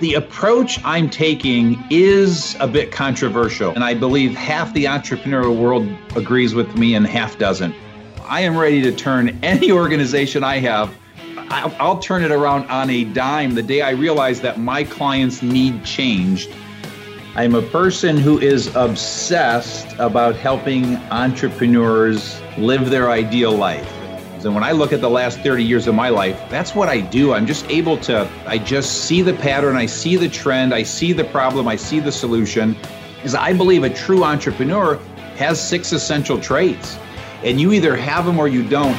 The approach I'm taking is a bit controversial, and I believe half the entrepreneurial world agrees with me and half doesn't. I am ready to turn any organization I have, I'll, turn it around on a dime the day I realize that my clients need changed. I'm a person who is obsessed about helping entrepreneurs live their ideal life. And when I look at the last 30 years of my life, that's what I do. I'm just able to, I just see the pattern, I see the trend, I see the problem, I see the solution. Is I believe a true entrepreneur has six essential traits, and you either have them or you don't.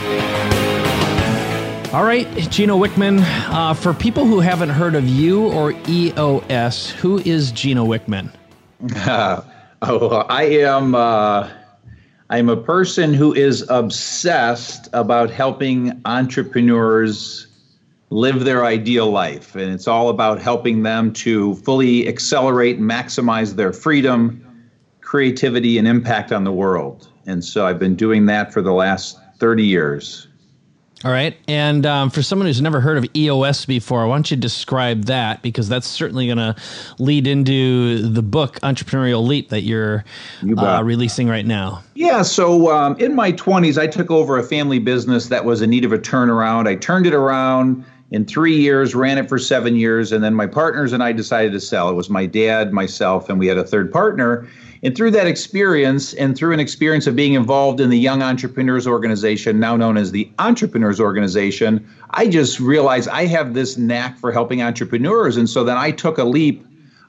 All right, Gino Wickman. Uh, for people who haven't heard of you or EOS, who is Gino Wickman? Uh, oh, I am. Uh, I'm a person who is obsessed about helping entrepreneurs live their ideal life. And it's all about helping them to fully accelerate and maximize their freedom, creativity, and impact on the world. And so I've been doing that for the last 30 years. All right. And um, for someone who's never heard of EOS before, why don't you describe that? Because that's certainly going to lead into the book, Entrepreneurial Leap, that you're you uh, releasing right now. Yeah. So um, in my 20s, I took over a family business that was in need of a turnaround. I turned it around in three years, ran it for seven years, and then my partners and I decided to sell. It was my dad, myself, and we had a third partner. And through that experience, and through an experience of being involved in the Young Entrepreneurs Organization, now known as the Entrepreneurs Organization, I just realized I have this knack for helping entrepreneurs. And so then I took a leap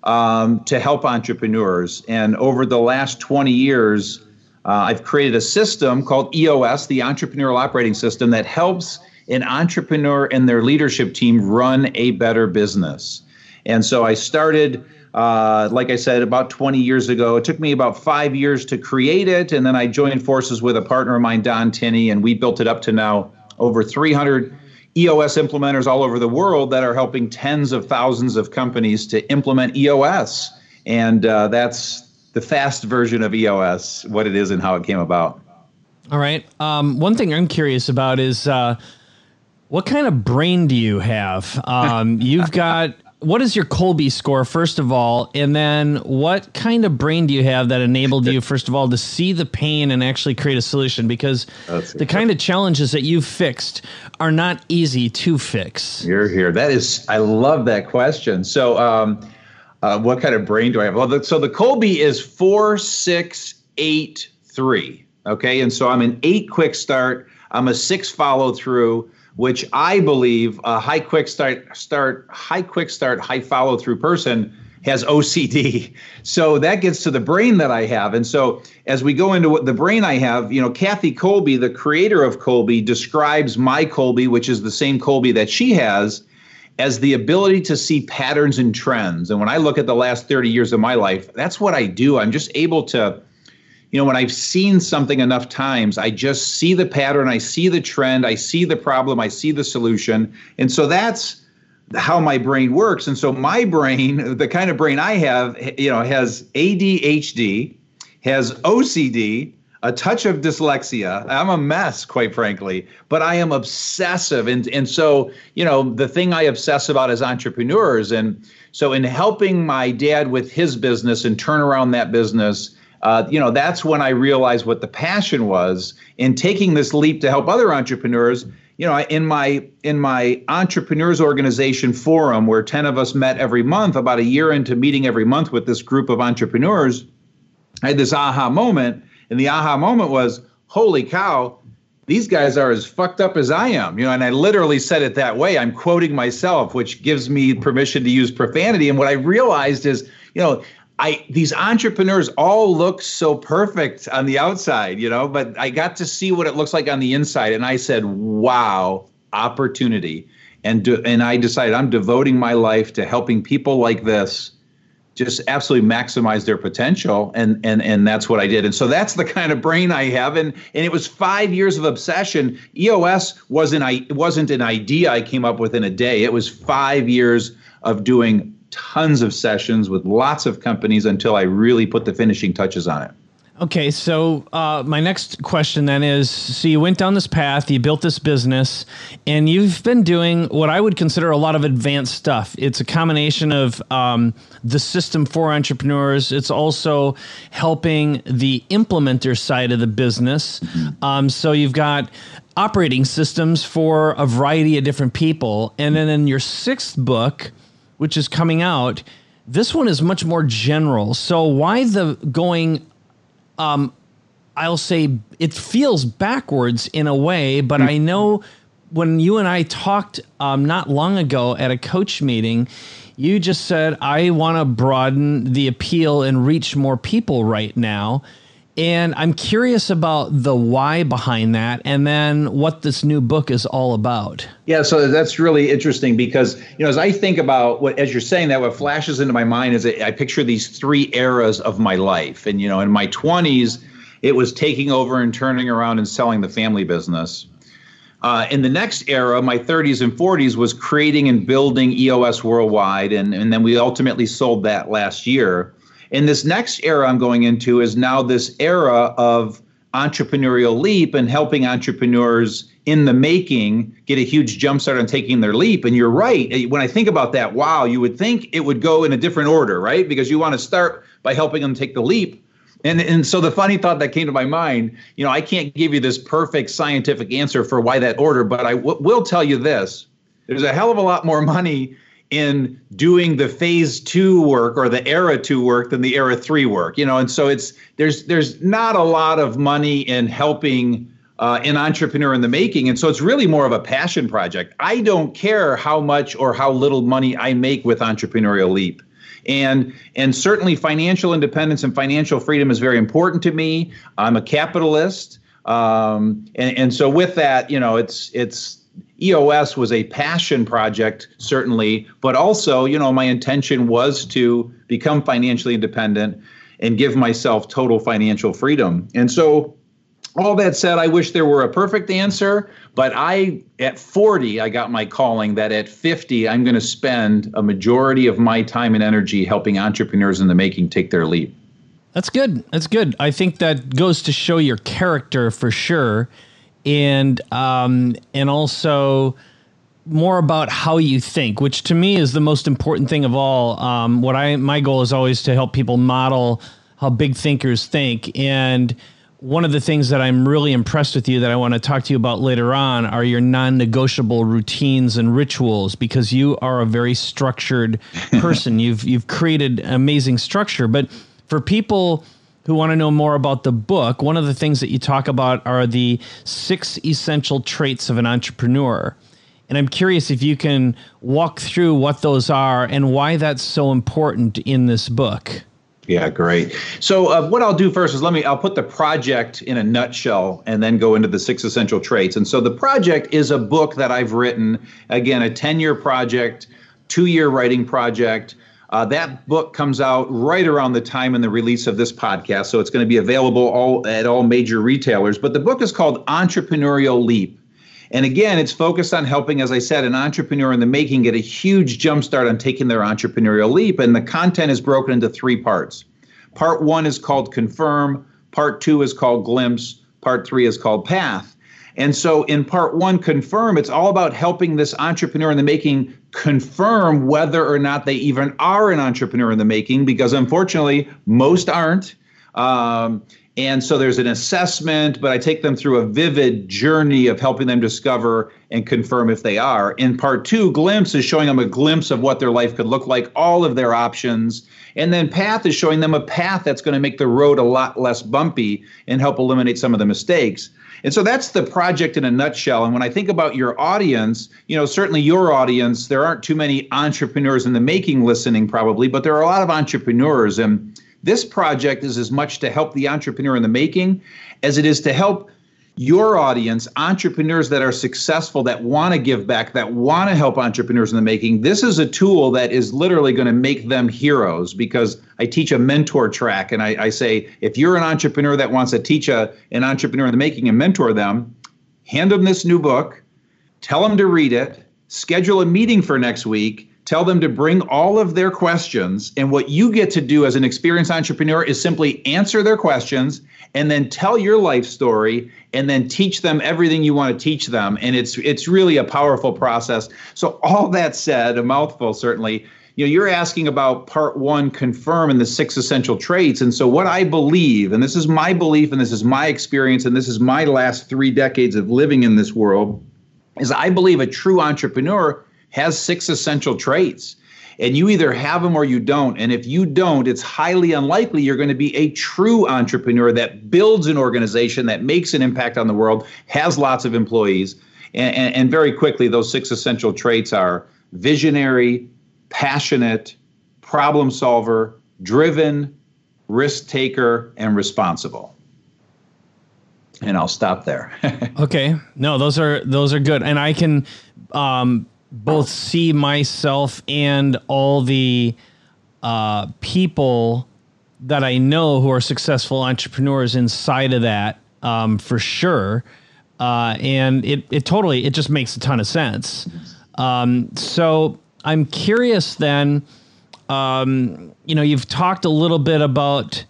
um, to help entrepreneurs. And over the last 20 years, uh, I've created a system called EOS, the Entrepreneurial Operating System, that helps an entrepreneur and their leadership team run a better business. And so I started uh, like I said, about 20 years ago. It took me about five years to create it, and then I joined forces with a partner of mine, Don Tinney, and we built it up to now over 300 EOS implementers all over the world that are helping tens of thousands of companies to implement EOS. And uh, that's the fast version of EOS, what it is and how it came about. All right. Um, one thing I'm curious about is uh, what kind of brain do you have? Um, you've got what is your Kolbe score first of all, and then what kind of brain do you have that enabled you first of all to see the pain and actually create a solution? Because the kind of challenges that you've fixed are not easy to fix. You're here. That is, I love that question. So, um, uh, what kind of brain do I have? Well, the, so the Kolbe is four six eight three. Okay, and so I'm an eight quick start. I'm a six follow through which I believe a high quick start, start, high quick start, high follow through person has OCD. So that gets to the brain that I have. And so as we go into what the brain I have, you know, Kathy Kolbe, the creator of Kolbe, describes my Kolbe, which is the same Kolbe that she has, as the ability to see patterns and trends. And when I look at the last 30 years of my life, that's what I do. I'm just able to you know, when I've seen something enough times, I just see the pattern, I see the trend, I see the problem, I see the solution. And so that's how my brain works. And so my brain, the kind of brain I have, you know, has ADHD, has OCD, a touch of dyslexia. I'm a mess, quite frankly, but I am obsessive. And, and so, you know, the thing I obsess about is entrepreneurs. And so, in helping my dad with his business and turn around that business, uh, you know, that's when I realized what the passion was in taking this leap to help other entrepreneurs. You know, in my in my entrepreneurs organization forum, where ten of us met every month, about a year into meeting every month with this group of entrepreneurs, I had this aha moment, and the aha moment was, "Holy cow!" These guys are as fucked up as I am, you know, and I literally said it that way. I'm quoting myself, which gives me permission to use profanity. And what I realized is, you know, I these entrepreneurs all look so perfect on the outside, you know, but I got to see what it looks like on the inside, and I said, "Wow, opportunity!" And do, and I decided I'm devoting my life to helping people like this just absolutely maximize their potential. And and and that's what I did. And so that's the kind of brain I have. And and it was 5 years of obsession. EOS wasn't I wasn't an idea I came up with in a day. It was 5 years of doing tons of sessions with lots of companies until I really put the finishing touches on it. Okay, so uh, my next question then is: so you went down this path, you built this business, and you've been doing what I would consider a lot of advanced stuff. It's a combination of um, the system for entrepreneurs. It's also helping the implementer side of the business. Um, so you've got operating systems for a variety of different people, and then in your sixth book, which is coming out. This one is much more general. So why the going um, I'll say it feels backwards in a way, but I know when you and I talked um, not long ago at a coach meeting, you just said, I want to broaden the appeal and reach more people right now. And I'm curious about the why behind that and then what this new book is all about. Yeah, so that's really interesting because, you know, as I think about what, as you're saying that, what flashes into my mind is I picture these three eras of my life. And, you know, in my 20s, it was taking over and turning around and selling the family business. Uh, in the next era, my 30s and 40s, was creating and building EOS worldwide. And, and then we ultimately sold that last year. And this next era I'm going into is now this era of entrepreneurial leap and helping entrepreneurs in the making get a huge jumpstart on taking their leap. And you're right. Eh, when I think about that, wow, you would think it would go in a different order, right? Because you want to start by helping them take the leap. And, and so the funny thought that came to my mind, you know, I can't give you this perfect scientific answer for why that order, but I w- will tell you this. There's a hell of a lot more money in doing the phase two work or the era two work than the era three work you know? And so it's there's there's not a lot of money in helping uh, an entrepreneur in the making. And so it's really more of a passion project. I don't care how much or how little money i make with entrepreneurial leap. And and certainly financial independence and financial freedom is very important to me. I'm a capitalist. Um, and, and so with that you know it's it's EOS was a passion project, certainly, but also, you know, my intention was to become financially independent and give myself total financial freedom. And so, all that said, I wish there were a perfect answer, but I, at 40, I got my calling that at 50, I'm going to spend a majority of my time and energy helping entrepreneurs in the making take their leap. That's good. That's good. I think that goes to show your character for sure and um, and also more about how you think, which to me is the most important thing of all. Um, what I my goal is always to help people model how big thinkers think, and one of the things that I'm really impressed with you that I want to talk to you about later on are your non-negotiable routines and rituals because you are a very structured person. you've you've created amazing structure, but for people who want to know more about the book, one of the things that you talk about are the six essential traits of an entrepreneur. And I'm curious if you can walk through what those are and why that's so important in this book. Yeah, great. So uh, what I'll do first is let me I'll put the project in a nutshell and then go into the six essential traits. And so the project is a book that I've written, again, a 10-year project, two-year writing project uh, that book comes out right around the time in the release of this podcast, so it's going to be available all at all major retailers. But the book is called Entrepreneurial Leap. And again, it's focused on helping, as I said, an entrepreneur in the making get a huge jumpstart on taking their entrepreneurial leap. And the content is broken into three parts. Part one is called Confirm, part two is called Glimpse, part three is called Path. And so in part one, confirm, it's all about helping this entrepreneur in the making confirm whether or not they even are an entrepreneur in the making, because unfortunately, most aren't. Um, and so there's an assessment, but I take them through a vivid journey of helping them discover and confirm if they are. In part two, Glimpse is showing them a glimpse of what their life could look like, all of their options. And then Path is showing them a path that's going to make the road a lot less bumpy and help eliminate some of the mistakes. And so that's the project in a nutshell. And when I think about your audience, you know, certainly your audience, there aren't too many entrepreneurs in the making listening, probably, but there are a lot of entrepreneurs. And this project is as much to help the entrepreneur in the making as it is to help your audience, entrepreneurs that are successful, that want to give back, that want to help entrepreneurs in the making, this is a tool that is literally going to make them heroes because I teach a mentor track. And I, I say, if you're an entrepreneur that wants to teach a, an entrepreneur in the making and mentor them, hand them this new book, tell them to read it, schedule a meeting for next week, tell them to bring all of their questions. And what you get to do as an experienced entrepreneur is simply answer their questions and then tell your life story and then teach them everything you want to teach them. And it's it's really a powerful process. So all that said, a mouthful certainly. You know, you're asking about part one, confirm and the six essential traits. And so what I believe, and this is my belief, and this is my experience, and this is my last three decades of living in this world, is I believe a true entrepreneur has six essential traits. And you either have them or you don't. And if you don't, it's highly unlikely you're going to be a true entrepreneur that builds an organization that makes an impact on the world, has lots of employees. And, and, and very quickly, those six essential traits are visionary, passionate, problem solver, driven, risk taker, and responsible. And I'll stop there. okay. No, those are those are good. And I can um both see myself and all the uh, people that I know who are successful entrepreneurs inside of that um, for sure. Uh, and it, it totally, it just makes a ton of sense. Um, so I'm curious then, um, you know, you've talked a little bit about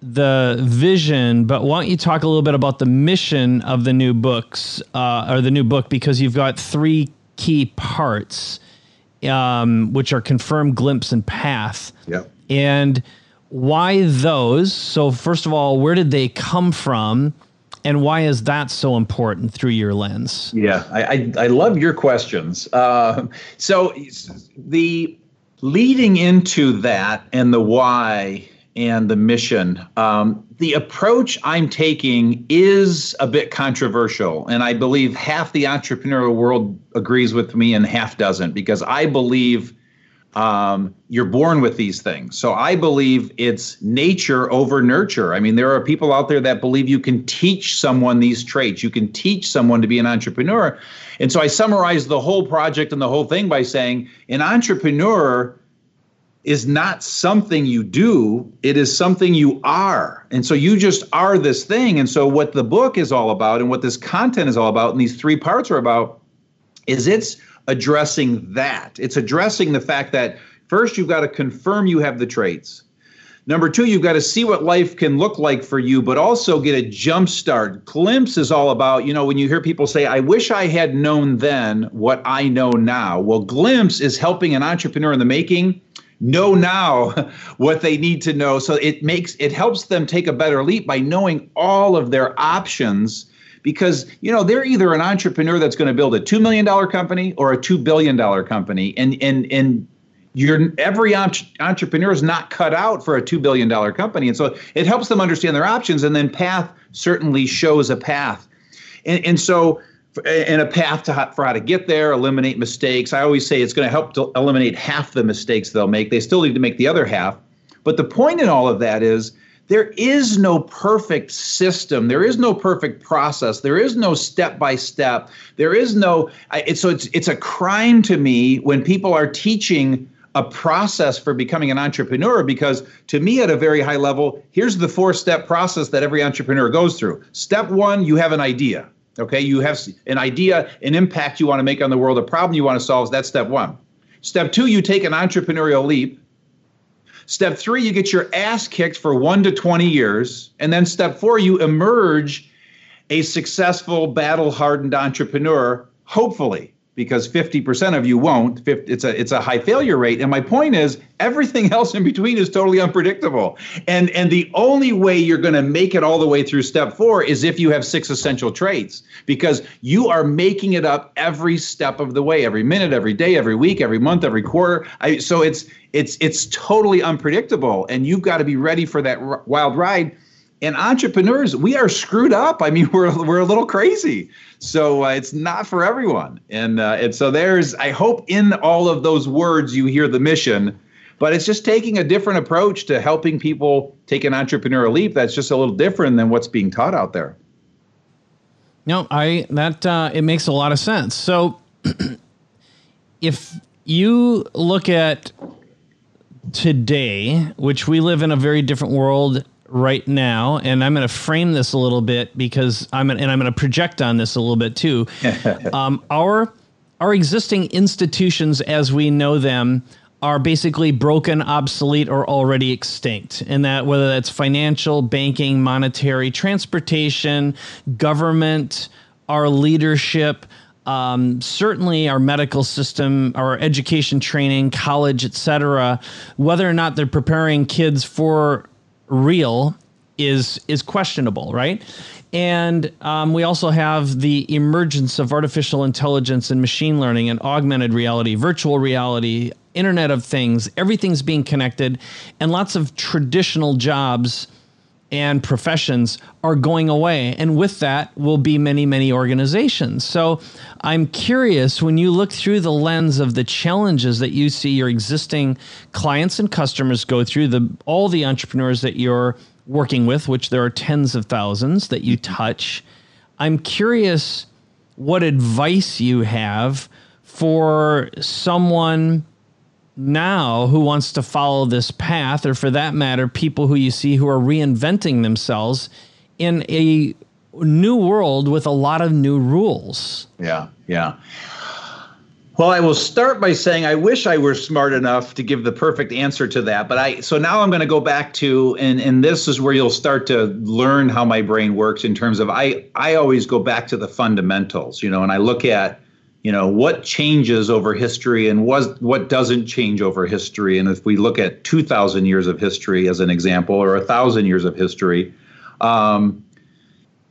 the vision, but why don't you talk a little bit about the mission of the new books uh, or the new book because you've got three key parts, um, which are confirmed glimpse and path. Yep. And why those? So, first of all, where did they come from? And why is that so important through your lens? Yeah, I, I, I love your questions. Uh, so, the leading into that and the why and the mission. Um, the approach I'm taking is a bit controversial, and I believe half the entrepreneurial world agrees with me and half doesn't because I believe um, you're born with these things. So I believe it's nature over nurture. I mean, there are people out there that believe you can teach someone these traits, you can teach someone to be an entrepreneur. And so I summarize the whole project and the whole thing by saying an entrepreneur is not something you do, it is something you are. And so you just are this thing. And so what the book is all about and what this content is all about, and these three parts are about, is it's addressing that. It's addressing the fact that first you've got to confirm you have the traits. Number two, you've got to see what life can look like for you, but also get a jump start. Glimpse is all about, you know, when you hear people say, I wish I had known then what I know now. Well, glimpse is helping an entrepreneur in the making know now what they need to know. So it makes it helps them take a better leap by knowing all of their options because you know they're either an entrepreneur that's going to build a 2 million dollar company or a 2 billion dollar company. And and and you're every entrepreneur is not cut out for a $2 billion company. And so it helps them understand their options and then path certainly shows a path. And, and so and a path to how, for how to get there, eliminate mistakes. I always say it's going to help to eliminate half the mistakes they'll make. They still need to make the other half. But the point in all of that is there is no perfect system. There is no perfect process. There is no step by step. There is no. It's, so it's it's a crime to me when people are teaching a process for becoming an entrepreneur because to me at a very high level here's the four step process that every entrepreneur goes through step one you have an idea Okay, you have an idea, an impact you want to make on the world, a problem you want to solve. That's step one. Step two, you take an entrepreneurial leap. Step three, you get your ass kicked for one to 20 years. And then step four, you emerge a successful, battle hardened entrepreneur, hopefully because 50% of you won't. It's a it's a high failure rate. And my point is everything else in between is totally unpredictable. And and the only way you're going to make it all the way through step 4 is if you have six essential traits because you are making it up every step of the way, every minute, every day, every week, every month, every quarter. I, so it's it's it's totally unpredictable and you've got to be ready for that r- wild ride and entrepreneurs we are screwed up. I mean we're, we're a little crazy. So uh, it's not for everyone. And uh, and so there's i hope in all of those words you hear the mission but it's just taking a different approach to helping people take an entrepreneurial leap that's just a little different than what's being taught out there. No i that uh, it makes a lot of sense. So if you look at today which we live in a very different world right now, and I'm going to frame this a little bit because I'm and I'm going to project on this a little bit too. um, our our existing institutions as we know them are basically broken, obsolete, or already extinct. And that whether that's financial, banking, monetary, transportation, government, our leadership, um, certainly our medical system, our education training, college, etc., whether or not they're preparing kids for real is is questionable, right? And um, we also have the emergence of artificial intelligence and machine learning and augmented reality, virtual reality, Internet of Things. Everything's being connected, and lots of traditional jobs and professions are going away. And with that will be many, many organizations. So I'm curious when you look through the lens of the challenges that you see your existing clients and customers go through, the all the entrepreneurs that you're working with, which there are tens of thousands that you mm-hmm. touch. I'm curious what advice you have for someone now who wants to follow this path, or for that matter, people who you see who are reinventing themselves in a new world with a lot of new rules. Yeah, yeah. Well, I will start by saying I wish I were smart enough to give the perfect answer to that. But I so now I'm going to go back to and and this is where you'll start to learn how my brain works in terms of I I always go back to the fundamentals, you know, and I look at you know what changes over history and what what doesn't change over history? And if we look at 2000 years of history as an example or a 1000 years of history um,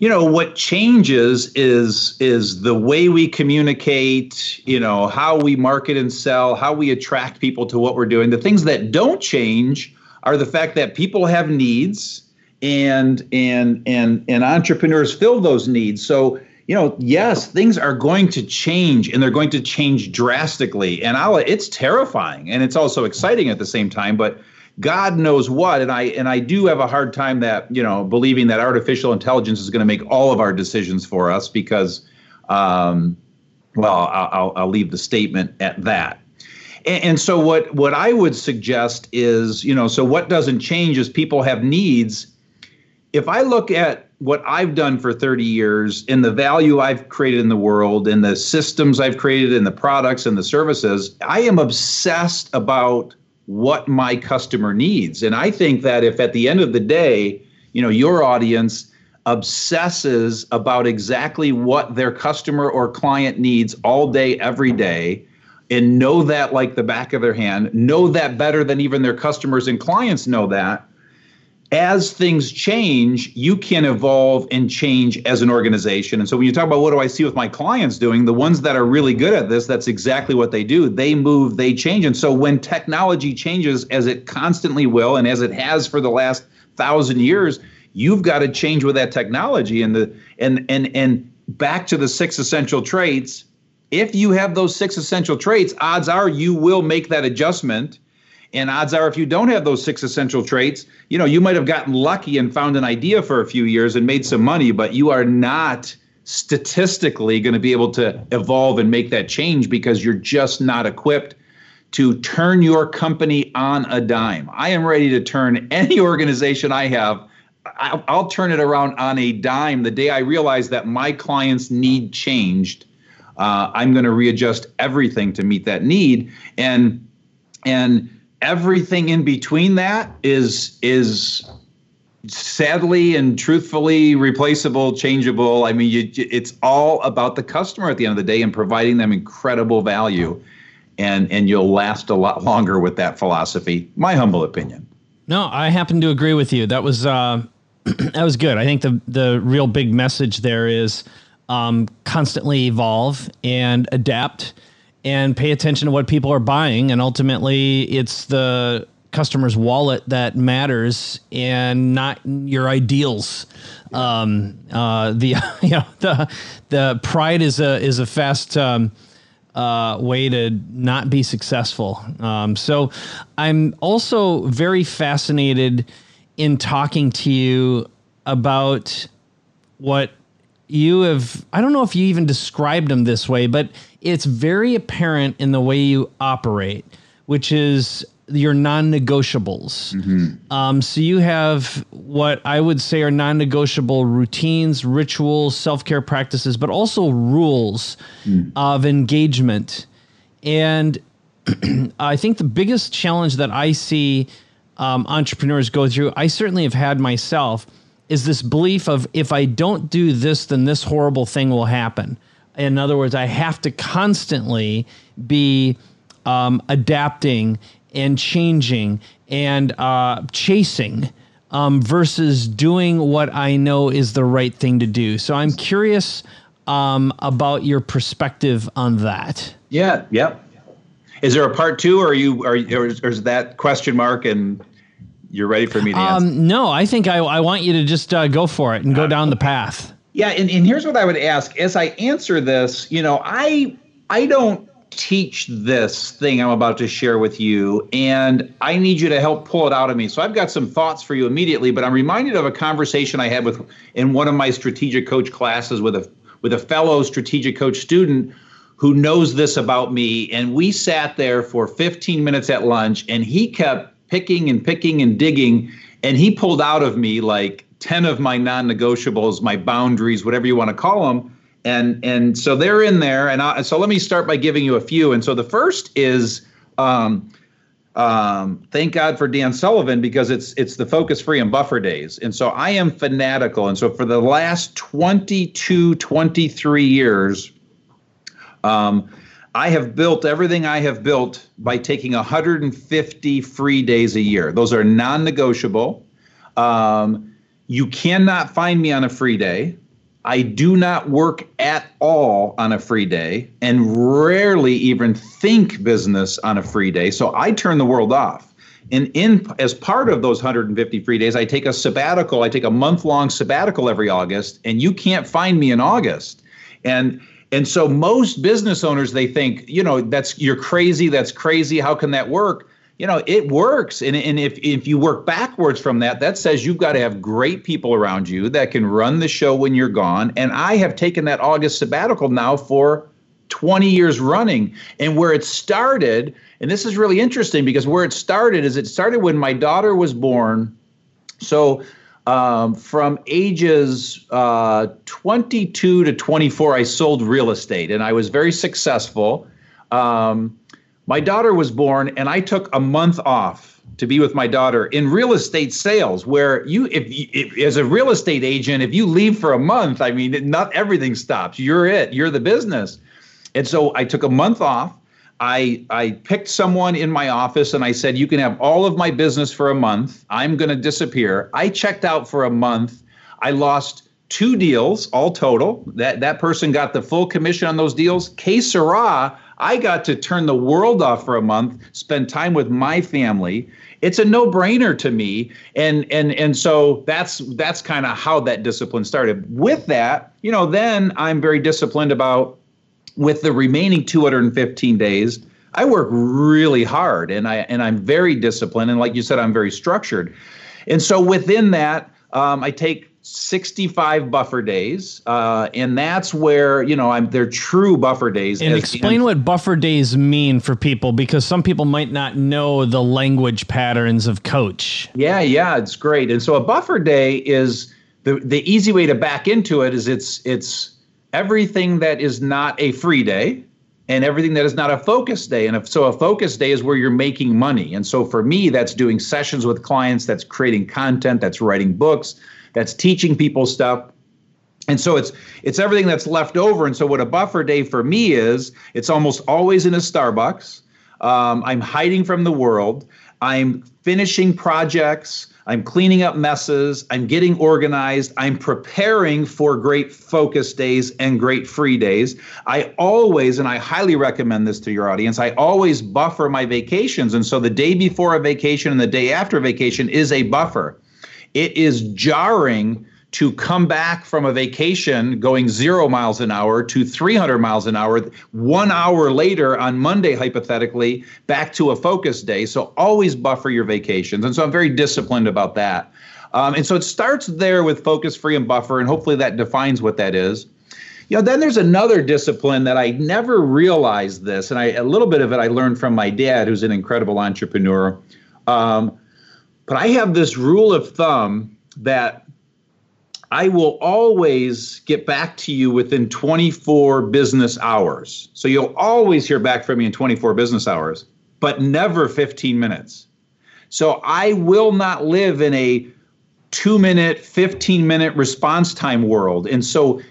you know what changes is is the way we communicate you know how we market and sell how we attract people to what we're doing. The things that don't change are the fact that people have needs and and and and entrepreneurs fill those needs. So you know yes things are going to change and they're going to change drastically and I'll, it's terrifying and it's also exciting at the same time but God knows what. And I and I do have a hard time that you know believing that artificial intelligence is going to make all of our decisions for us because, um, well, I'll, I'll leave the statement at that. And, and so what what I would suggest is you know so what doesn't change is people have needs. If I look at what I've done for 30 years and the value I've created in the world and the systems I've created and the products and the services, I am obsessed about what my customer needs. And I think that if at the end of the day, you know, your audience obsesses about exactly what their customer or client needs all day, every day, and know that like the back of their hand, know that better than even their customers and clients know that, as things change, you can evolve and change as an organization. And so when you talk about what do I see with my clients doing, the ones that are really good at this, that's exactly what they do. They move, they change. And so when technology changes, as it constantly will, and as it has for the last thousand years, you've got to change with that technology. And the and and and back to the six essential traits. If you have those six essential traits, odds are you will make that adjustment and odds are, if you don't have those six essential traits, you know, you might have gotten lucky and found an idea for a few years and made some money, but you are not statistically going to be able to evolve and make that change because you're just not equipped to turn your company on a dime. I am ready to turn any organization I have. I'll, turn it around on a dime the day I realize that my clients need changed. Uh, I'm going to readjust everything to meet that need, and and everything in between that is is sadly and truthfully replaceable changeable. I mean you, it's all about the customer at the end of the day and providing them incredible value. And and you'll last a lot longer with that philosophy. My humble opinion. No i happen to agree with you. That was uh that was good. I think the the real big message there is um, constantly evolve and adapt and pay attention to what people are buying. And ultimately, it's the customer's wallet that matters and not your ideals. Um, uh, the you know the the pride is a is a fast um, uh, way to not be successful. Um, so I'm also very fascinated in talking to you about what you have I don't know if you even described them this way, but it's very apparent in the way you operate, which is your non-negotiables. Mm-hmm. Um, so you have what I would say are non-negotiable routines, rituals, self-care practices, but also rules mm. of engagement. And I think the biggest challenge that I see um, entrepreneurs go through, I certainly have had myself, is this belief of if I don't do this, then this horrible thing will happen. In other words, I have to constantly be um, adapting and changing and uh, chasing um, versus doing what I know is the right thing to do. So I'm curious um, about your perspective on that. Yeah. Yep. Is there a part two, or are you are, or is that question mark and you're ready for me to answer? Um, no, I think I, I want you to just uh, go for it and go uh, down the path. Yeah, and, and here's what I would ask as I answer this. You know, I I don't teach this thing I'm about to share with you, and I need you to help pull it out of me. So I've got some thoughts for you immediately, but I'm reminded of a conversation I had with in one of my strategic coach classes with a with a fellow strategic coach student who knows this about me, and we sat there for 15 minutes at lunch, and he kept picking and picking and digging, and he pulled out of me like 10 of my non-negotiables, my boundaries, whatever you want to call them and and so they're in there and I, so let me start by giving you a few. And so the first is um, um, thank god for dan sullivan because it's it's the focus free and buffer days. And so i am fanatical. And so for the last 22 23 years um, i have built everything i have built by taking 150 free days a year those are non-negotiable um, you cannot find me on a free day I do not work at all on a free day and rarely even think business on a free day. So I turn the world off. And in as part of those 150 free days, I take a sabbatical. I take a month long sabbatical every August, and you can't find me in August. And and so most business owners they think, you know, that's you're crazy, that's crazy. How can that work? you know it works and, and if, if you work backwards from that that says you've got to have great people around you that can run the show when you're gone and i have taken that august sabbatical now for 20 years running and where it started and this is really interesting because where it started is it started when my daughter was born so um, from ages uh, 22 to 24 i sold real estate and i was very successful. Um, my daughter was born, and I took a month off to be with my daughter in real estate sales where you if, if, as a real estate agent if you leave for a month i mean not everything stops. You're it. You're the business. And so i took a month off i i picked someone in my office and i said you can have all of my business for a month. I'm going to disappear. I checked out for a month. I lost two deals all total. That that person got the full commission on those deals. K Sarah, I got to turn the world off for a month, spend time with my family. It's a no-brainer to me, and and and so that's that's kind of how that discipline started. With that, you know, then I'm very disciplined about with the remaining 215 days. I work really hard, and I and I'm very disciplined, and like you said, I'm very structured. And so within that, um, I take 65 buffer days, uh, and that's where you know I'm they're true buffer days. And explain what buffer days mean for people because some people might not know the language patterns of coach. Yeah, yeah, it's great. And so a buffer day is the the easy way to back into it is it's it's everything that is not a free day and everything that is not a focus day. And if, so a focus day is where you're making money. And so for me, that's doing sessions with clients, that's creating content, that's writing books that's teaching people stuff. And so it's it's everything that's left over. And so what a buffer day for me is it's almost always in a starbucks. Um, i'm hiding from the world. I'm finishing projects i'm cleaning up messes. I'm getting organized. I'm preparing for great focus days and great free days. I always and i highly recommend this to your audience i always buffer my vacations. And so the day before a vacation and the day after vacation is a buffer. It is jarring to come back from a vacation going zero miles an hour to 300 miles an hour, one hour later on Monday, hypothetically, back to a focus day. So always buffer your vacations. And so I'm very disciplined about that. Um, and so it starts there with focus free and buffer, and hopefully that defines what that is. you know, then there's another discipline that I never realized this, and I a little bit of it I learned from my dad, who's an incredible entrepreneur. Um, but I have this rule of thumb that I will always get back to you within 24 business hours. So you'll always hear back from me in 24 business hours, but never 15 minutes. So I will not live in a two minute, 15 minute response time world. And so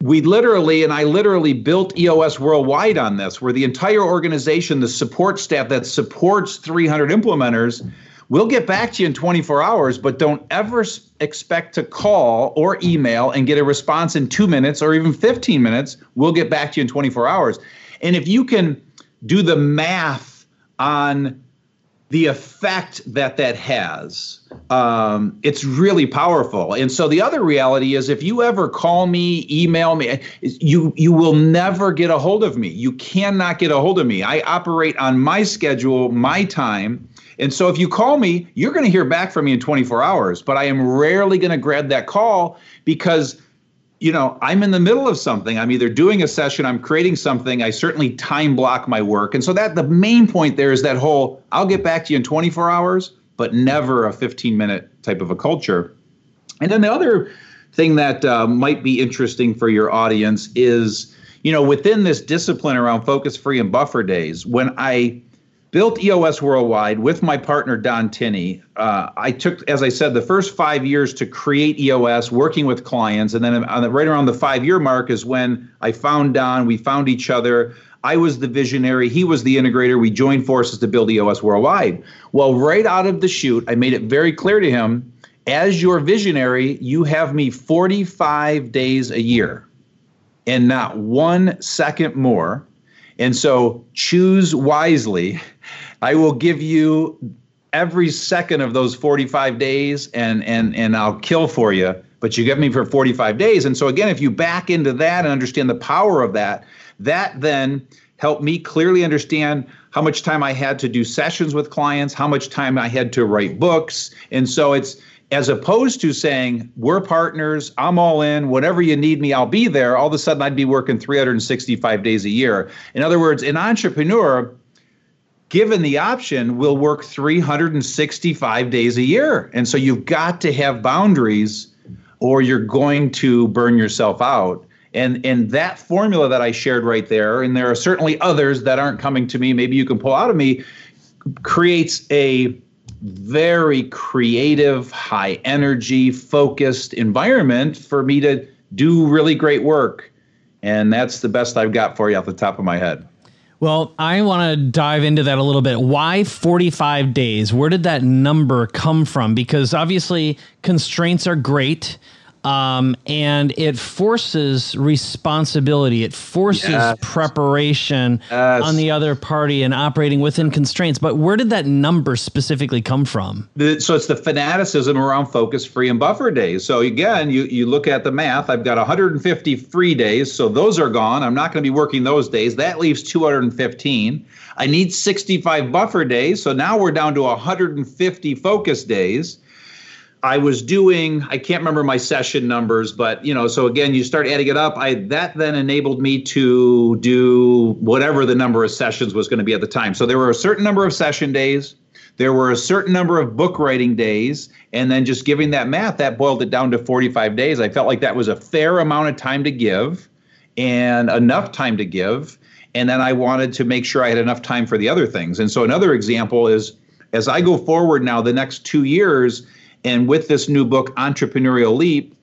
we literally, and I literally built EOS worldwide on this, where the entire organization, the support staff that supports 300 implementers, We'll get back to you in 24 hours, but don't ever expect to call or email and get a response in two minutes or even 15 minutes. We'll get back to you in 24 hours. And if you can do the math on the effect that that has um, it's really powerful and so the other reality is if you ever call me email me you you will never get a hold of me you cannot get a hold of me i operate on my schedule my time and so if you call me, you're going to hear back from me in 24 hours, but I am rarely going to grab that call because you know, I'm in the middle of something. I'm either doing a session, I'm creating something. I certainly time block my work. And so that the main point there is that whole I'll get back to you in 24 hours, but never a 15 minute type of a culture. And then the other thing that uh, might be interesting for your audience is, you know, within this discipline around focus free and buffer days, when I built EOS Worldwide with my partner Don Tinney. Uh, I took, as I said, the first five years to create EOS, working with clients, and then the, right around the five-year mark is when I found Don. We found each other. I was the visionary. He was the integrator. We joined forces to build EOS Worldwide. Well, right out of the chute, I made it very clear to him. As your visionary, you have me 45 days a year and not one second more and so choose wisely. I will give you every second of those 45 days and and and I'll kill for you, but you get me for 45 days. And so again, if you back into that and understand the power of that, that then helped me clearly understand how much time I had to do sessions with clients, how much time I had to write books. And so it's as opposed to saying we're partners i'm all in whatever you need me i'll be there all of a sudden i'd be working 365 days a year. In other words an entrepreneur given the option will work 365 days a year. And so you've got to have boundaries or you're going to burn yourself out. And and that formula that i shared right there and there are certainly others that aren't coming to me maybe you can pull out of me creates a very creative, high energy, focused environment for me to do really great work. And that's the best I've got for you off the top of my head. Well, I want to dive into that a little bit. Why 45 days? Where did that number come from? Because obviously, constraints are great um, and it forces responsibility. It forces yes. preparation yes. on the other party and operating within constraints. But where did that number specifically come from? The, so it's the fanaticism around focus free and buffer days. So again, you you look at the math. I've got 150 free days, so those are gone. I'm not going to be working those days. That leaves 215. I need 65 buffer days, so now we're down to 150 focus days I was doing, I can't remember my session numbers, but you know, so again, you start adding it up. I that then enabled me to do whatever the number of sessions was going to be at the time. So there were a certain number of session days, there were a certain number of book writing days, and then just giving that math, that boiled it down to 45 days. I felt like that was a fair amount of time to give and enough time to give. And then I wanted to make sure I had enough time for the other things. And so another example is as I go forward now, the next two years, and with this new book, Entrepreneurial Leap,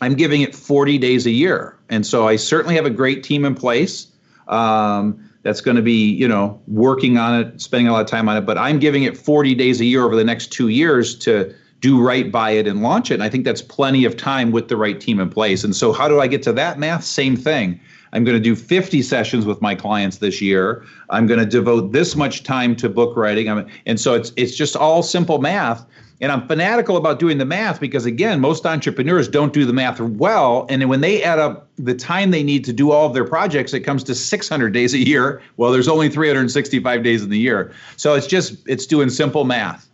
I'm giving it 40 days a year. And so I certainly have a great team in place um, that's going to be, you know, working on it, spending a lot of time on it. But I'm giving it 40 days a year over the next two years to do right by it and launch it. And I think that's plenty of time with the right team in place. And so how do I get to that math? Same thing. I'm going to do 50 sessions with my clients this year. I'm going to devote this much time to book writing. I'm, and so it's it's just all simple math. And I'm fanatical about doing the math because, again, most entrepreneurs don't do the math well. And when they add up the time they need to do all of their projects, it comes to 600 days a year. Well, there's only 365 days in the year. So it's just, it's doing simple math.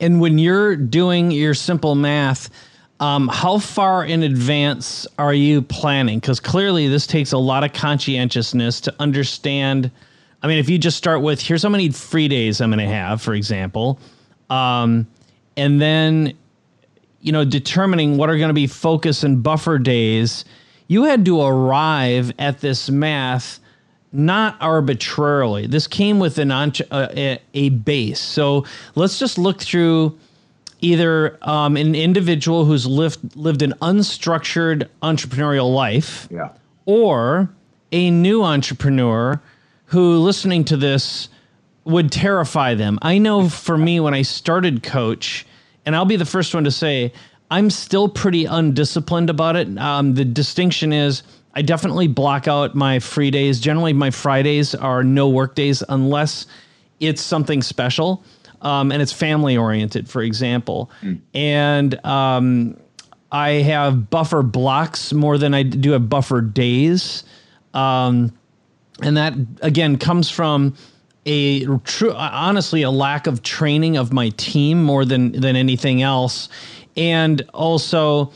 And when you're doing your simple math, Um, how far in advance are you planning? Because clearly, this takes a lot of conscientiousness to understand. I mean, if you just start with here's how many free days I'm going to have, for example, um, and then you know determining what are going to be focus and buffer days, you had to arrive at this math not arbitrarily. This came with an uh, a, a base. So let's just look through either um, an individual who's lived lived an unstructured entrepreneurial life, yeah. or a new entrepreneur who, listening to this, would terrify them. I know for me when I started Coach, and I'll be the first one to say I'm still pretty undisciplined about it. Um, the distinction is. I definitely block out my free days. Generally, my Fridays are no work days unless it's something special um, and it's family oriented, for example. Mm. And um, I have buffer blocks more than I do have buffer days. Um, and that again comes from a true, honestly, a lack of training of my team more than than anything else, and also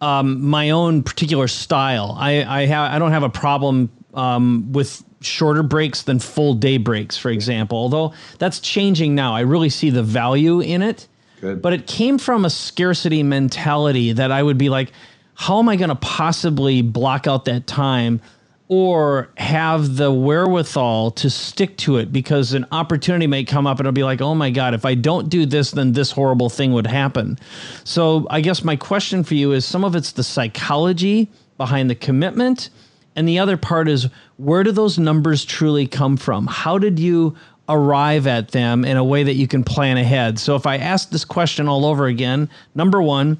um, my own particular style. I I, have I don't have a problem um, with shorter breaks than full day breaks, for example. Although that's changing now. I really see the value in it. Good. But it came from a scarcity mentality that I would be like, how am I going to possibly block out that time or have the wherewithal to stick to it because an opportunity may come up and it'll be like, oh my God, if I don't do this, then this horrible thing would happen. So I guess my question for you is some of it's the psychology behind the commitment and the other part is where do those numbers truly come from? How did you arrive at them in a way that you can plan ahead? So if I ask this question all over again, number one,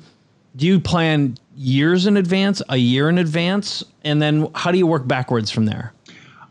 do you plan years in advance, a year in advance? And then how do you work backwards from there?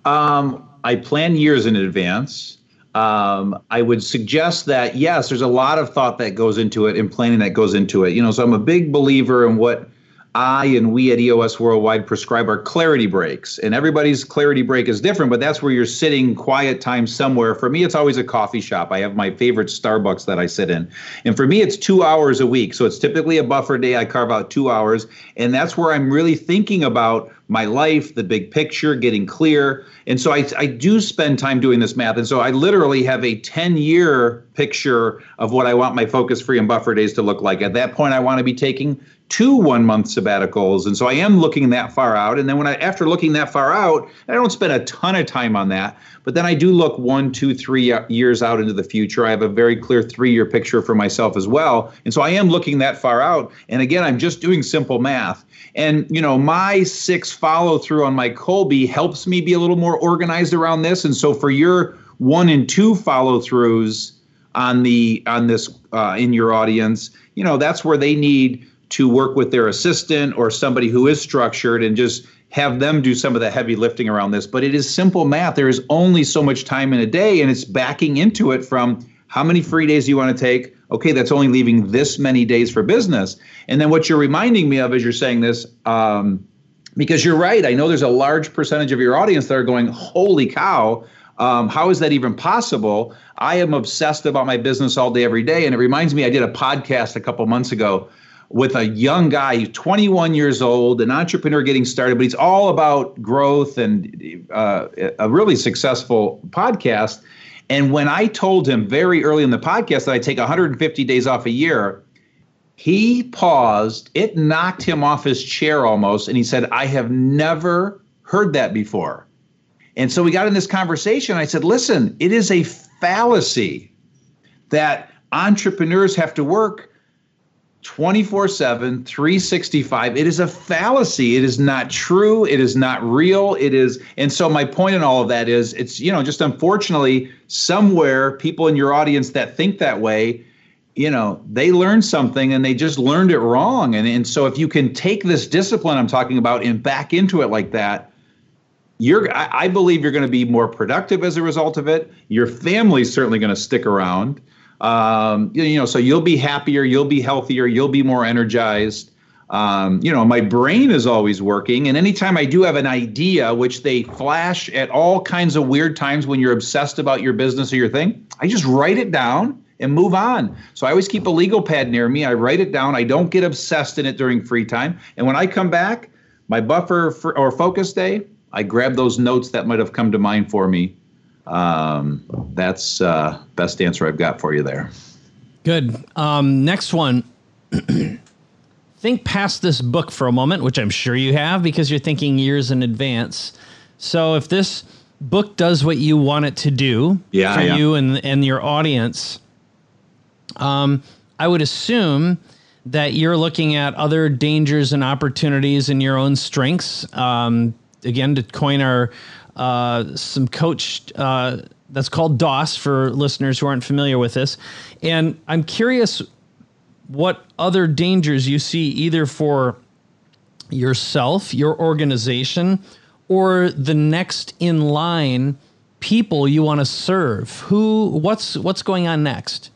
Um, I plan years in advance. Um, I would suggest that yes, there's a lot of thought that goes into it and planning that goes into it. You know, so I'm a big believer in what I and we at EOS Worldwide prescribe our clarity breaks. And everybody's clarity break is different, but that's where you're sitting quiet time somewhere. For me, it's always a coffee shop. I have my favorite Starbucks that I sit in. And for me, it's two hours a week. So it's typically a buffer day. I carve out two hours. And that's where I'm really thinking about my life, the big picture, getting clear. And so I, I do spend time doing this math. And so I literally have a 10 year picture of what I want my focus free and buffer days to look like. At that point, I want to be taking two one month sabbaticals. And so I am looking that far out. And then when I, after looking that far out, I don't spend a ton of time on that, but then I do look one, two, three years out into the future. I have a very clear three year picture for myself as well. And so I am looking that far out. And again, I'm just doing simple math. And, you know, my six follow through on my Kolbe helps me be a little more organized around this. And so for your one and two follow throughs on the, on this, uh, in your audience, you know, that's where they need to work with their assistant or somebody who is structured and just have them do some of the heavy lifting around this. But it is simple math. There is only so much time in a day, and it's backing into it from how many free days you want to take? Okay, that's only leaving this many days for business. And then what you're reminding me of as you're saying this, um, because you're right, I know there's a large percentage of your audience that are going, holy cow. Um, how is that even possible? I am obsessed about my business all day, every day. And it reminds me, I did a podcast a couple months ago with a young guy, 21 years old, an entrepreneur getting started, but he's all about growth and uh, a really successful podcast. And when I told him very early in the podcast that I take 150 days off a year, he paused. It knocked him off his chair almost. And he said, I have never heard that before. And so we got in this conversation. I said, listen, it is a fallacy that entrepreneurs have to work 24 7, 365. It is a fallacy. It is not true. It is not real. It is. And so, my point in all of that is it's, you know, just unfortunately, somewhere people in your audience that think that way, you know, they learned something and they just learned it wrong. And, and so, if you can take this discipline I'm talking about and back into it like that, you're, I, I believe you're going to be more productive as a result of it. Your family's certainly going to stick around um, you know, so you'll be happier, you'll be healthier, you'll be more energized. Um, you know, my brain is always working. And anytime I do have an idea, which they flash at all kinds of weird times when you're obsessed about your business or your thing, I just write it down and move on. So I always keep a legal pad near me. I write it down. I don't get obsessed in it during free time. And when I come back, my buffer for, or focus day, I grab those notes that might have come to mind for me. Um, that's uh, best answer I've got for you there. Good. Um, next one. Think past this book for a moment, which I'm sure you have because you're thinking years in advance. So if this book does what you want it to do yeah, for yeah. you and and your audience, um, I would assume that you're looking at other dangers and opportunities in your own strengths. Um, again, to coin our uh, some coach uh, that's called DOS for listeners who aren't familiar with this, and I'm curious what other dangers you see either for yourself, your organization, or the next in line people you want to serve. Who? What's what's going on next?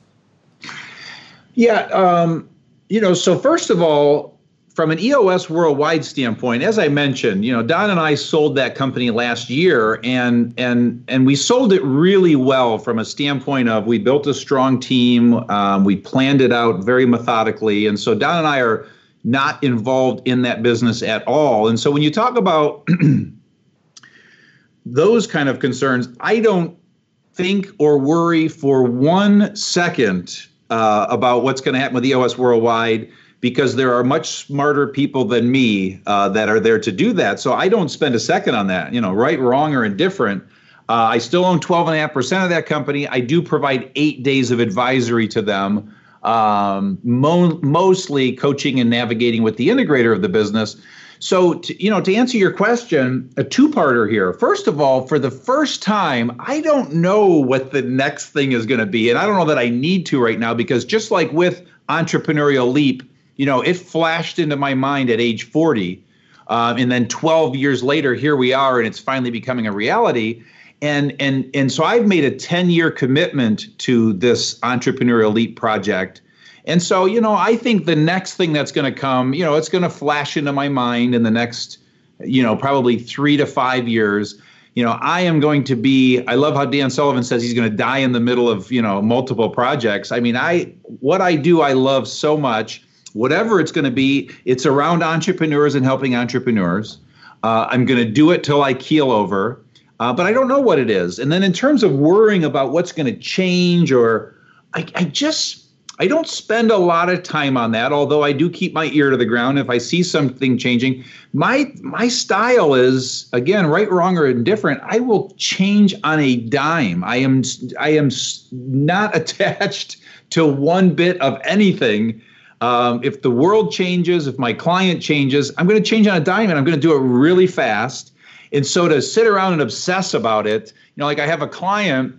Yeah, um, you know. So first of all, from an EOS worldwide standpoint, as I mentioned, you know, Don and I sold that company last year, and and and we sold it really well from a standpoint of we built a strong team, um, we planned it out very methodically, and so Don and I are not involved in that business at all. And so when you talk about those kind of concerns, I don't think or worry for one second uh, about what's going to happen with EOS worldwide because there are much smarter people than me uh, that are there to do that. So I don't spend a second on that. You know, right, wrong, or indifferent. Uh, I still own 12.5% of that company. I do provide eight days of advisory to them, um, mo- mostly coaching and navigating with the integrator of the business. So, to, you know, to answer your question, a two-parter here. First of all, for the first time, I don't know what the next thing is going to be, and I don't know that I need to right now because just like with entrepreneurial leap, you know, it flashed into my mind at age 40, um, and then 12 years later, here we are, and it's finally becoming a reality. And and and so I've made a 10-year commitment to this entrepreneurial leap project and so, you know, I think the next thing that's going to come, you know, it's going to flash into my mind in the next, you know, probably three to five years. You know, I am going to be, I love how Dan Sullivan says he's going to die in the middle of, you know, multiple projects. I mean, I, what I do, I love so much. Whatever it's going to be, it's around entrepreneurs and helping entrepreneurs. Uh, I'm going to do it till I keel over, uh, but I don't know what it is. And then in terms of worrying about what's going to change, or I, I just, I don't spend a lot of time on that, although I do keep my ear to the ground if I see something changing. My my style is again right, wrong, or indifferent. I will change on a dime. I am I am not attached to one bit of anything. Um, if the world changes, if my client changes, I'm going to change on a dime, and I'm going to do it really fast. And so to sit around and obsess about it, you know, like I have a client.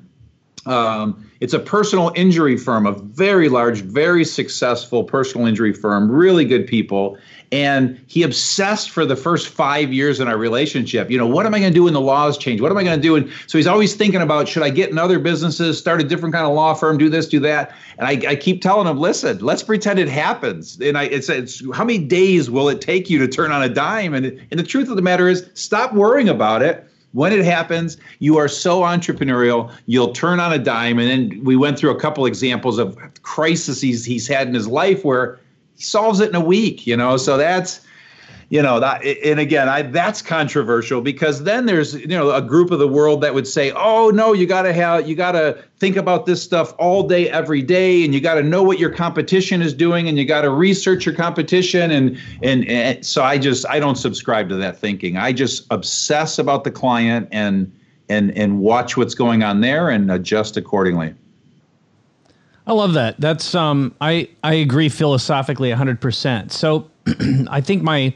Um, it's a personal injury firm, a very large, very successful personal injury firm, really good people. And he obsessed for the first five years in our relationship. You know, what am I going to do when the laws change? What am I going to do? And so he's always thinking about should I get in other businesses, start a different kind of law firm, do this, do that. And I, I keep telling him, listen, let's pretend it happens. And I, it's, it's how many days will it take you to turn on a dime? And, and the truth of the matter is, stop worrying about it when it happens, you are so entrepreneurial, you'll turn on a dime. And then we went through a couple examples of crises he's had in his life where he solves it in a week, you know. So that's you know that and again I that's controversial because then there's you know a group of the world that would say oh no you got to have you got to think about this stuff all day every day and you got to know what your competition is doing and you got to research your competition and, and and so I just I don't subscribe to that thinking. I just obsess about the client and and and watch what's going on there and adjust accordingly. I love that. That's um I I agree philosophically 100% so I think my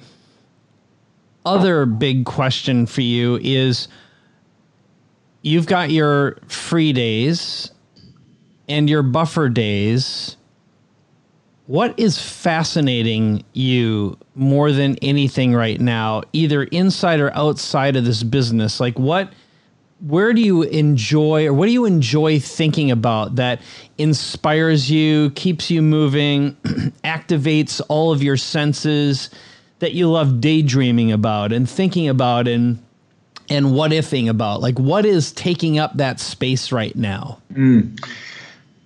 other big question for you is you've got your free days and your buffer days. What is fascinating you more than anything right now, either inside or outside of this business? Like what where do you enjoy or what do you enjoy thinking about that inspires you, keeps you moving, activates all of your senses? That you love daydreaming about and thinking about and and what ifing about? Like what is taking up that space right now? Mm.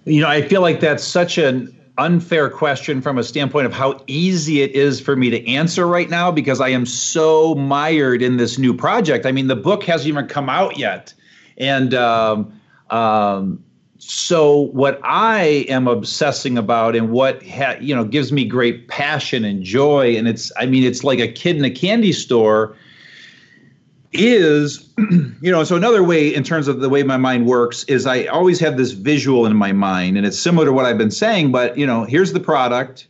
You know, I feel like that's such an unfair question from a standpoint of how easy it is for me to answer right now because I am so mired in this new project. I mean, the book hasn't even come out yet. And um, um, so what I am obsessing about and what ha- you know gives me great passion and joy and it's I mean it's like a kid in a candy store is you know so another way in terms of the way my mind works is I always have this visual in my mind and it's similar to what I've been saying but you know here's the product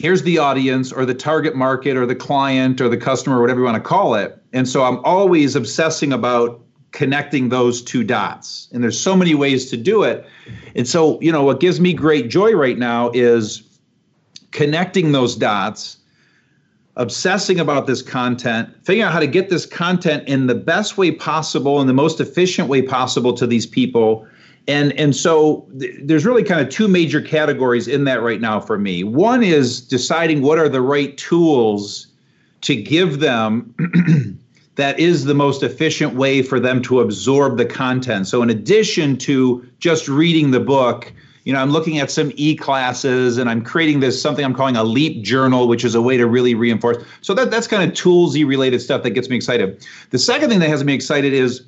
here's the audience or the target market or the client or the customer or whatever you want to call it. And so I'm always obsessing about connecting those two dots. And there's so many ways to do it. And so, you know, what gives me great joy right now is connecting those dots, obsessing about this content, figuring out how to get this content in the best way possible and the most efficient way possible to these people. And and so th- there's really kind of two major categories in that right now for me. One is deciding what are the right tools to give them that is the most efficient way for them to absorb the content. So, in addition to just reading the book, you know, I'm looking at some e-classes and I'm creating this something I'm calling a leap journal, which is a way to really reinforce. So that that's kind of toolsy related stuff that gets me excited. The second thing that has me excited is,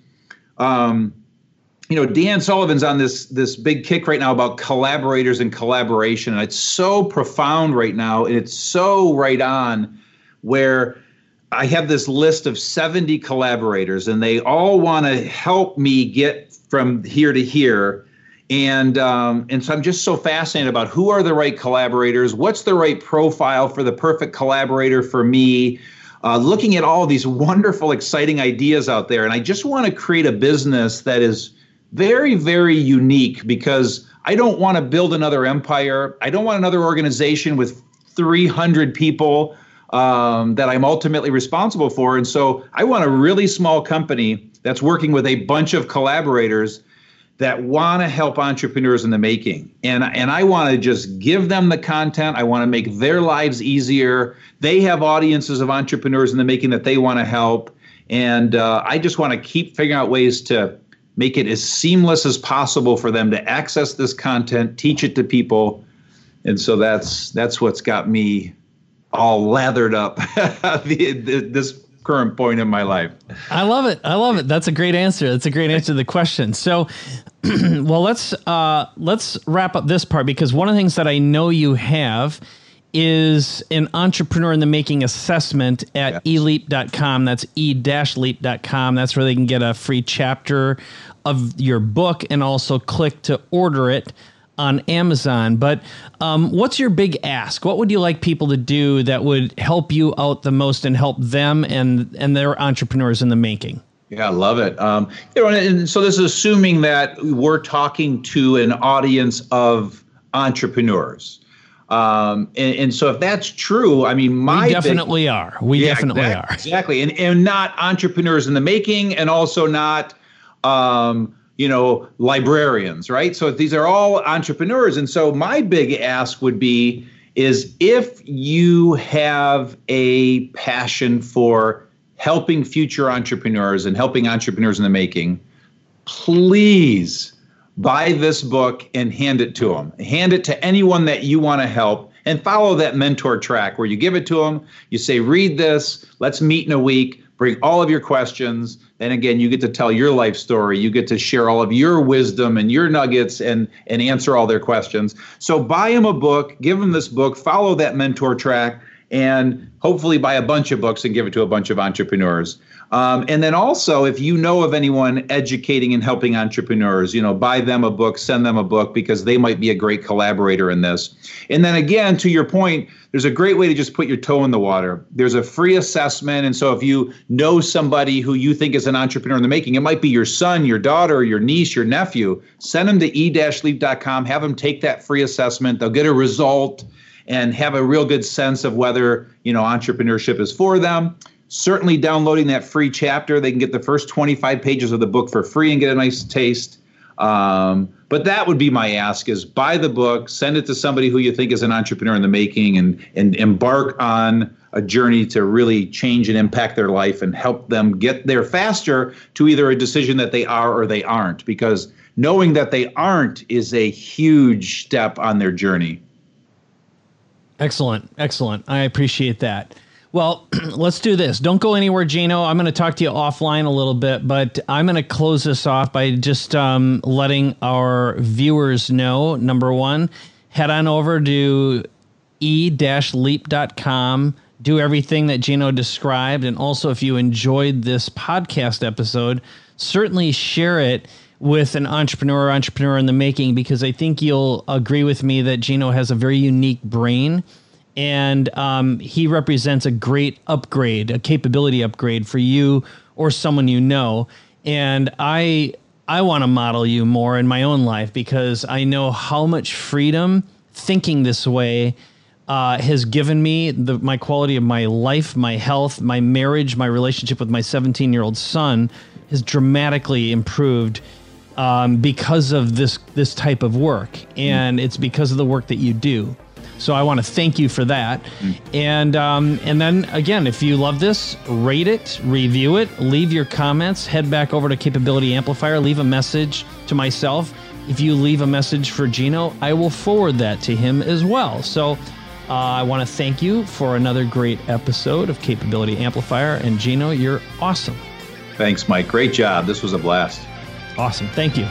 um, you know, Dan Sullivan's on this this big kick right now about collaborators and collaboration, and it's so profound right now, and it's so right on, where I have this list of 70 collaborators, and they all want to help me get from here to here. And um, and so I'm just so fascinated about who are the right collaborators, what's the right profile for the perfect collaborator for me. Uh, looking at all these wonderful, exciting ideas out there, and I just want to create a business that is very, very unique because I don't want to build another empire. I don't want another organization with 300 people um, that I'm ultimately responsible for. And so I want a really small company that's working with a bunch of collaborators that want to help entrepreneurs in the making. And, and I want to just give them the content. I want to make their lives easier. They have audiences of entrepreneurs in the making that they want to help. And uh, I just want to keep figuring out ways to make it as seamless as possible for them to access this content, teach it to people. And so that's that's what's got me all lathered up the, the, this current point in my life. I love it. I love it. That's a great answer. That's a great answer to the question. So, well, let's uh, let's wrap up this part because one of the things that I know you have is an entrepreneur in the making assessment at yes. eleap.com. That's e-leap.com. That's where they can get a free chapter of your book and also click to order it on Amazon. But um, what's your big ask? What would you like people to do that would help you out the most and help them and and their entrepreneurs in the making? Yeah, I love it. Um, you know, and so this is assuming that we're talking to an audience of entrepreneurs. Um, and, and, so if that's true, I mean, my we definitely big, are. We yeah, definitely exactly, are. Exactly, and and not entrepreneurs in the making, and also not um, you know, librarians, right? So these are all entrepreneurs. And so my big ask would be is if you have a passion for helping future entrepreneurs and helping entrepreneurs in the making, please buy this book and hand it to them. Hand it to anyone that you want to help and follow that mentor track where you give it to them, you say, read this, let's meet in a week bring all of your questions. And again you get to tell your life story. You get to share all of your wisdom and your nuggets and and answer all their questions. So buy them a book give them this book follow that mentor track and hopefully buy a bunch of books and give it to a bunch of entrepreneurs um, and then also, if you know of anyone educating and helping entrepreneurs, you know, buy them a book, send them a book because they might be a great collaborator in this. And then again, to your point, there's a great way to just put your toe in the water. There's a free assessment. And so if you know somebody who you think is an entrepreneur in the making, it might be your son, your daughter, your niece, your nephew, send them to e-leap.com, have them take that free assessment. They'll get a result and have a real good sense of whether, you know, entrepreneurship is for them certainly downloading that free chapter. They can get the first 25 pages of the book for free and get a nice taste. Um, but that would be my ask is buy the book, send it to somebody who you think is an entrepreneur in the making and, and embark on a journey to really change and impact their life and help them get there faster to either a decision that they are or they aren't. Because knowing that they aren't is a huge step on their journey. Excellent. Excellent. I appreciate that. Well, let's do this. Don't go anywhere, Gino. I'm going to talk to you offline a little bit, but I'm going to close this off by just um, letting our viewers know number one, head on over to e-leap.com do everything that Gino described and also if you enjoyed this podcast episode certainly share it with an entrepreneur entrepreneur in the making because I think you'll agree with me that Gino has a very unique brain and um, he represents a great upgrade a capability upgrade for you or someone you know. And I I want to model you more in my own life because I know how much freedom thinking this way uh, has given me the, my quality of my life, my health, my marriage, my relationship with my 17 year old son has dramatically improved um, because of this this type of work, and mm. it's because of the work that you do. So I want to thank you for that, mm. and um, and then again, if you love this, rate it, review it, leave your comments, head back over to Capability Amplifier, leave a message to myself. If you leave a message for Gino, I will forward that to him as well. So uh, I want to thank you for another great episode of Capability Amplifier. And Gino, you're awesome. Thanks, Mike. Great job. This was a blast. Awesome. Thank you.